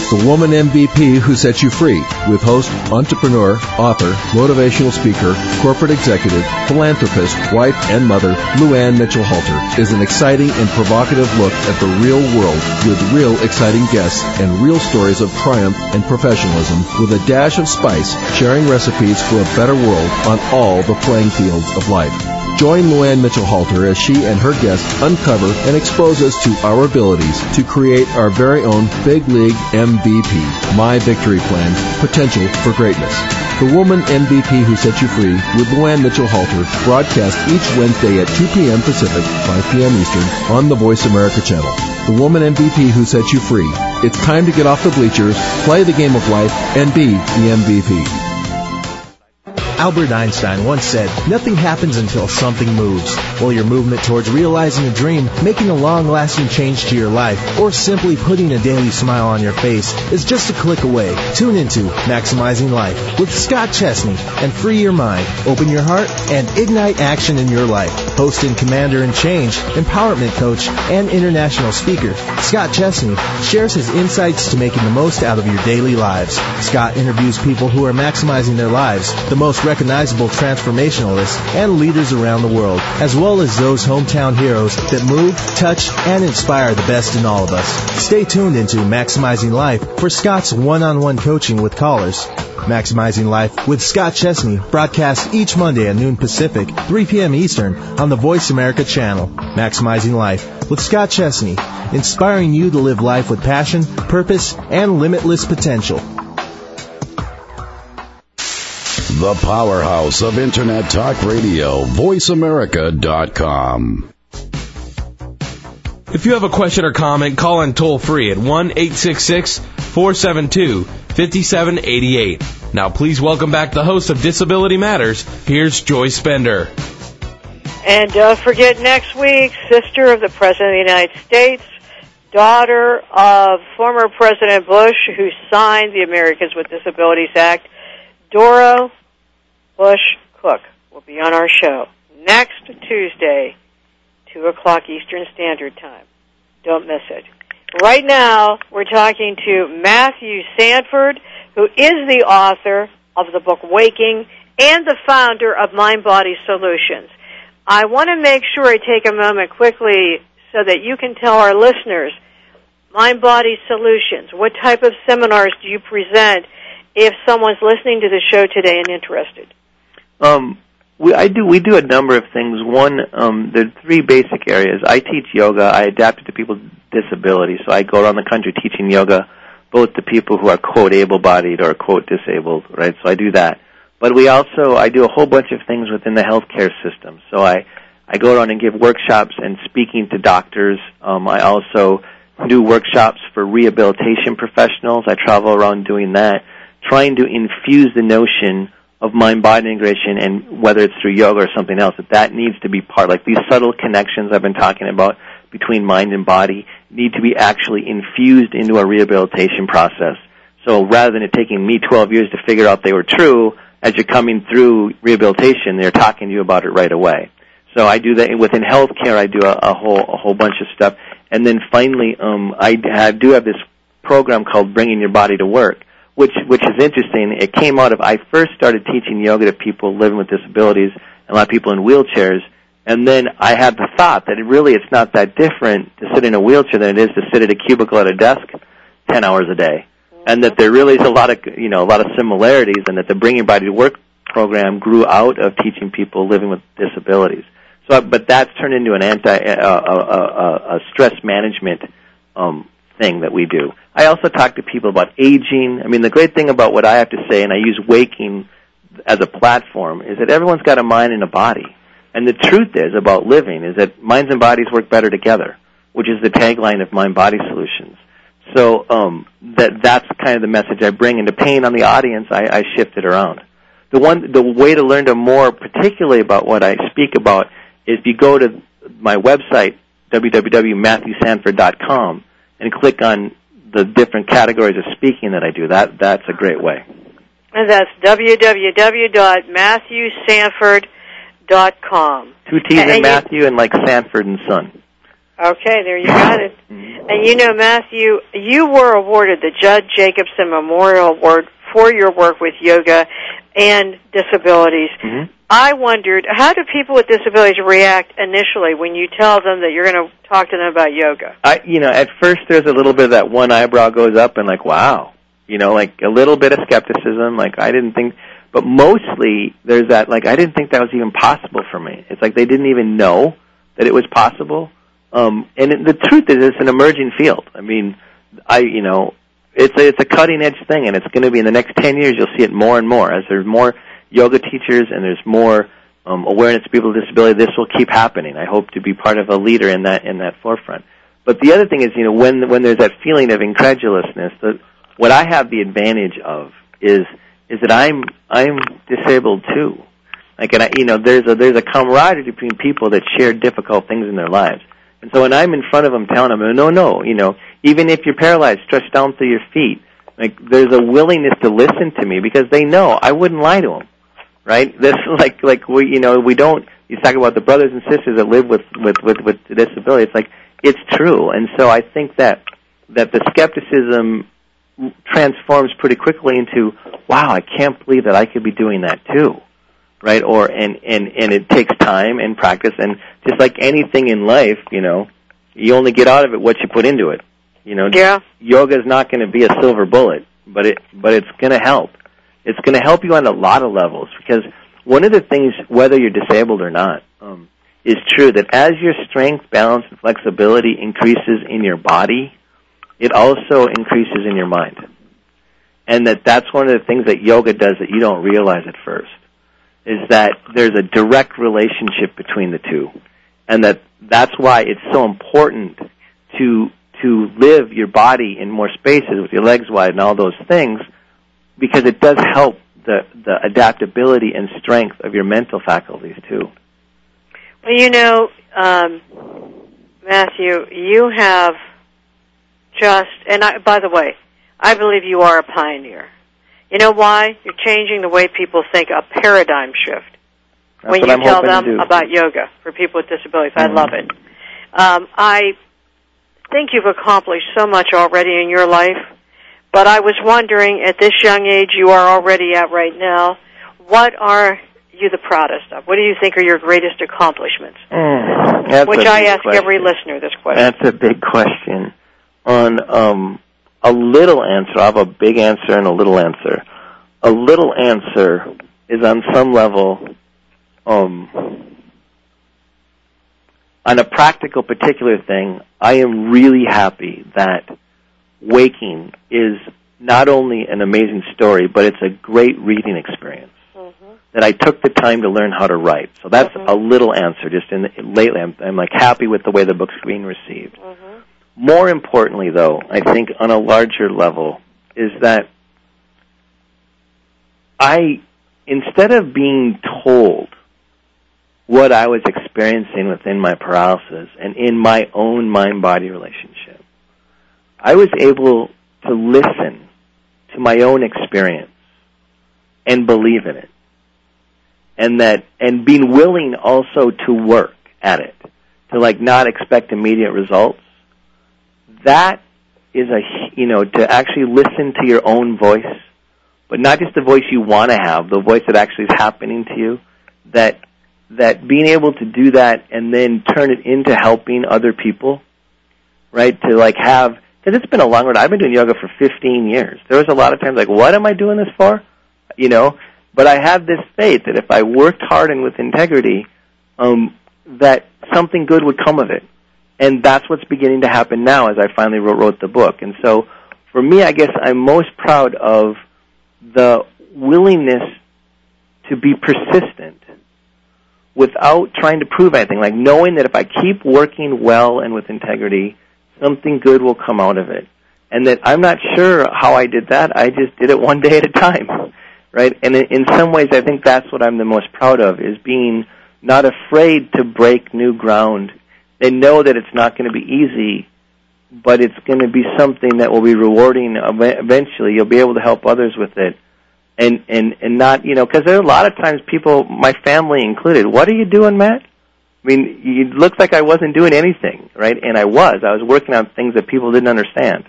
The Woman MVP Who Sets You Free with host, entrepreneur, author, motivational speaker, corporate executive, philanthropist, wife, and mother, Luann Mitchell Halter is an exciting and provocative look at the real world with real exciting guests and real stories of triumph and professionalism with a dash of spice, sharing recipes for a better world on all the playing fields of life. Join Luann Mitchell Halter as she and her guests uncover and expose us to our abilities to create our very own Big League MVP, My Victory Plan, Potential for Greatness. The Woman MVP Who Set You Free with Luann Mitchell Halter broadcast each Wednesday at 2 p.m. Pacific, 5 p.m. Eastern on the Voice America channel. The Woman MVP Who Set You Free. It's time to get off the bleachers, play the game of life, and be the MVP. Albert Einstein once said, nothing happens until something moves. While your movement towards realizing a dream, making a long-lasting change to your life, or simply putting a daily smile on your face is just a click away. Tune into Maximizing Life with Scott Chesney and free your mind, open your heart, and ignite action in your life. Host and commander in change, empowerment coach, and international speaker, Scott Chesney shares his insights to making the most out of your daily lives. Scott interviews people who are maximizing their lives, the most recognizable transformationalists and leaders around the world, as well as those hometown heroes that move, touch, and inspire the best in all of us. Stay tuned into Maximizing Life for Scott's one-on-one coaching with callers. Maximizing Life with Scott Chesney broadcast each Monday at noon Pacific, 3 p.m. Eastern on the Voice America channel. Maximizing Life with Scott Chesney, inspiring you to live life with passion, purpose, and limitless potential. The powerhouse of Internet Talk Radio, VoiceAmerica.com. If you have a question or comment, call in toll free at 1 866 472 5788. Now, please welcome back the host of Disability Matters. Here's Joyce Bender. And don't forget next week, sister of the President of the United States, daughter of former President Bush, who signed the Americans with Disabilities Act, Doro Bush Koch will be on our show next Tuesday, 2 o'clock Eastern Standard Time. Don't miss it. Right now, we're talking to Matthew Sanford, who is the author of the book Waking and the founder of Mind Body Solutions. I want to make sure I take a moment quickly so that you can tell our listeners Mind Body Solutions. What type of seminars do you present if someone's listening to the show today and interested? Um, we, I do. We do a number of things. One, um, there are three basic areas. I teach yoga. I adapt it to people's disabilities. So I go around the country teaching yoga, both to people who are quote able-bodied or quote disabled. Right. So I do that. But we also, I do a whole bunch of things within the healthcare system. So I, I go around and give workshops and speaking to doctors. Um, I also do workshops for rehabilitation professionals. I travel around doing that, trying to infuse the notion of mind body integration and whether it's through yoga or something else, that that needs to be part, like these subtle connections I've been talking about between mind and body need to be actually infused into a rehabilitation process. So rather than it taking me 12 years to figure out they were true, as you're coming through rehabilitation, they're talking to you about it right away. So I do that within healthcare. I do a, a whole a whole bunch of stuff, and then finally, um, I have, do have this program called Bringing Your Body to Work, which which is interesting. It came out of I first started teaching yoga to people living with disabilities, and a lot of people in wheelchairs, and then I had the thought that it really it's not that different to sit in a wheelchair than it is to sit at a cubicle at a desk ten hours a day, and that there really is a lot of you know a lot of similarities, and that the Bring Your Body to Work program grew out of teaching people living with disabilities. So, but that's turned into an anti uh, a, a, a stress management um, thing that we do. I also talk to people about aging. I mean, the great thing about what I have to say, and I use waking as a platform, is that everyone's got a mind and a body. And the truth is about living is that minds and bodies work better together, which is the tagline of Mind Body Solutions. So um, that that's kind of the message I bring. And depending on the audience, I, I shift it around. The one, the way to learn to more particularly about what I speak about is if you go to my website www.matthewsanford.com and click on the different categories of speaking that I do. That that's a great way. And that's www.matthewsanford.com. Two T's And in you- Matthew and like Sanford and Son. Okay, there you got it. Mm-hmm. And you know, Matthew, you were awarded the Judd Jacobson Memorial Award for your work with yoga and disabilities. Mm-hmm. I wondered, how do people with disabilities react initially when you tell them that you're going to talk to them about yoga? I, you know, at first there's a little bit of that one eyebrow goes up and like, wow, you know, like a little bit of skepticism. Like I didn't think, but mostly there's that like I didn't think that was even possible for me. It's like they didn't even know that it was possible. Um, and it, the truth is, it's an emerging field. I mean, I, you know, it's a, it's a cutting edge thing, and it's going to be in the next ten years. You'll see it more and more as there's more yoga teachers and there's more um, awareness of people with disability. This will keep happening. I hope to be part of a leader in that in that forefront. But the other thing is, you know, when when there's that feeling of incredulousness, that what I have the advantage of is is that I'm I'm disabled too. Like, and I, you know, there's a there's a camaraderie between people that share difficult things in their lives. And so when I'm in front of them telling them, no, no, you know, even if you're paralyzed, stretch down through your feet. Like, there's a willingness to listen to me because they know I wouldn't lie to them, right? [LAUGHS] This, like, like we, you know, we don't. You talk about the brothers and sisters that live with with with with disability. It's like it's true, and so I think that that the skepticism transforms pretty quickly into, wow, I can't believe that I could be doing that too right? Or and and and it takes time and practice, and just like anything in life, you know, you only get out of it what you put into it. You know, Yeah. yoga is not going to be a silver bullet, but it but it's going to help. It's going to help you on a lot of levels because one of the things, whether you're disabled or not, um, is true that as your strength, balance, and flexibility increases in your body, it also increases in your mind, and that that's one of the things that yoga does that you don't realize at first is that there's a direct relationship between the two, and that that's why it's so important to to live your body in more spaces with your legs wide and all those things, because it does help the the adaptability and strength of your mental faculties too. Well, you know, um, Matthew, you have just, and I, by the way, I believe you are a pioneer. You know why? You're changing the way people think, a paradigm shift. That's when what you I'm tell them about yoga for people with disabilities. I Mhm. love it. Um, I think you've accomplished so much already in your life, but I was wondering, at this young age you are already at right now, what are you the proudest of? What do you think are your greatest accomplishments? Mm, Which I ask question. every listener this question. That's a big question. On um, a little answer, I have a big answer and a little answer. A little answer is on some level, um, on a practical particular thing, I am really happy that waking is not only an amazing story, but it's a great reading experience. Mm-hmm. That I took the time to learn how to write. So that's mm-hmm. a little answer. Just in the, lately, I'm, I'm like happy with the way the book's being received. Mm-hmm. More importantly, though, I think on a larger level, is that I, instead of being told what I was experiencing within my paralysis and in my own mind body relationship, I was able to listen to my own experience and believe in it. And that, and being willing also to work at it, to like not expect immediate results. That is a, you know, to actually listen to your own voice, but not just the voice you want to have, the voice that actually is happening to you, that, that being able to do that and then turn it into helping other people, right? To like have, because it's been a long road. I've been doing yoga for 15 years. There was a lot of times like, what am I doing this for? You know, but I have this faith that if I worked hard and with integrity, um, that something good would come of it. And that's what's beginning to happen now as I finally wrote, wrote the book. And so for me, I guess I'm most proud of the willingness to be persistent without trying to prove anything, like knowing that if I keep working well and with integrity, something good will come out of it. And that I'm not sure how I did that. I just did it [LAUGHS] one day at a time, right? And in, in some ways, I think that's what I'm the most proud of, is being not afraid to break new ground and know that it's not going to be easy, but it's going to be something that will be rewarding eventually. You'll be able to help others with it. And, and, and not, you know, because there are a lot of times people, my family included, what are you doing, Matt? I mean, it looked like I wasn't doing anything, right? And I was. I was working on things that people didn't understand.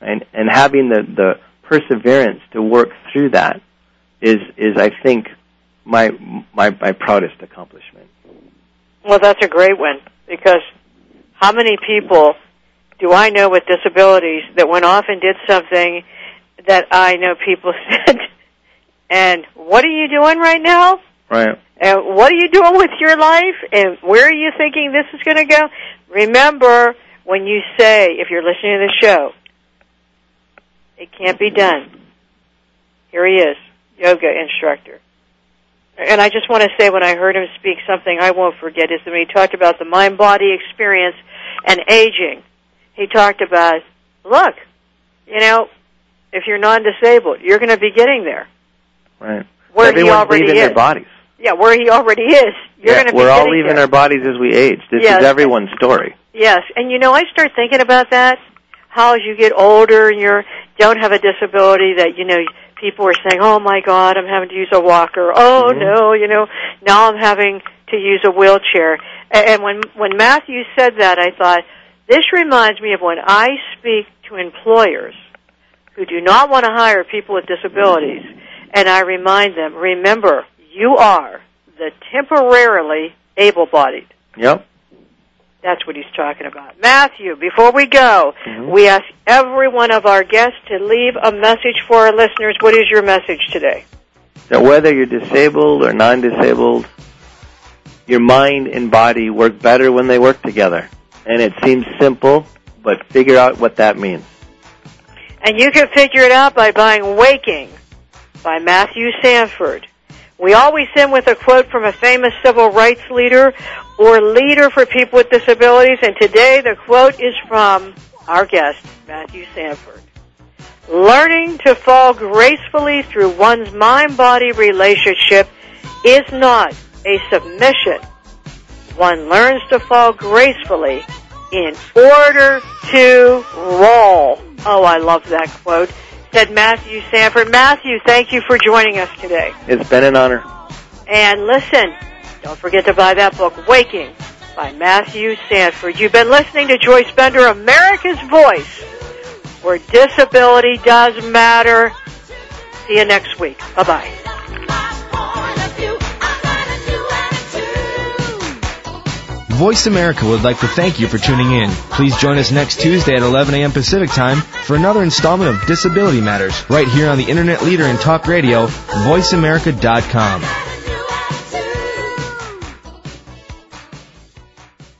And, and having the, the perseverance to work through that is, is I think, my, my, my proudest accomplishment. Well, that's a great one because how many people do I know with disabilities that went off and did something that I know people [LAUGHS] said, and what are you doing right now? Right. And what are you doing with your life? And where are you thinking this is going to go? Remember when you say, if you're listening to the show, it can't be done. Here he is, yoga instructor. And I just want to say when I heard him speak something I won't forget is when he talked about the mind body experience and aging. He talked about, look, you know, if you're non disabled, you're going to be getting there. Right. Where Everyone's he already leaving is. their bodies. Yeah, where he already is. You're Yeah, going to be we're all leaving there. our bodies as we age. This Yes. is everyone's story. Yes, and you know, I start thinking about that. How as you get older and you don't have a disability, that you know, people are saying, "Oh my God, I'm having to use a walker." Oh Mhm. no, you know, now I'm having to use a wheelchair. And when when Matthew said that, I thought this reminds me of when I speak to employers who do not want to hire people with disabilities, and I remind them, remember, you are the temporarily able-bodied. Yep. That's what he's talking about. Matthew, before we go, Mhm. we ask every one of our guests to leave a message for our listeners. What is your message today? That whether you're disabled or non-disabled, your mind and body work better when they work together. And it seems simple, but figure out what that means. And you can figure it out by buying Waking by Matthew Sanford. We always end with a quote from a famous civil rights leader or leader for people with disabilities, and today the quote is from our guest, Matthew Sanford. Learning to fall gracefully through one's mind-body relationship is not a submission. One learns to fall gracefully in order to roll. Oh, I love that quote. Said Matthew Sanford. Matthew, thank you for joining us today. It's been an honor. And listen, don't forget to buy that book, Waking, by Matthew Sanford. You've been listening to Joyce Bender, America's Voice, where disability does matter. See you next week. Bye bye. Voice America would like to thank you for tuning in. Please join us next Tuesday at 11 a.m. Pacific Time for another installment of Disability Matters right here on the internet leader in talk radio, voiceamerica.com.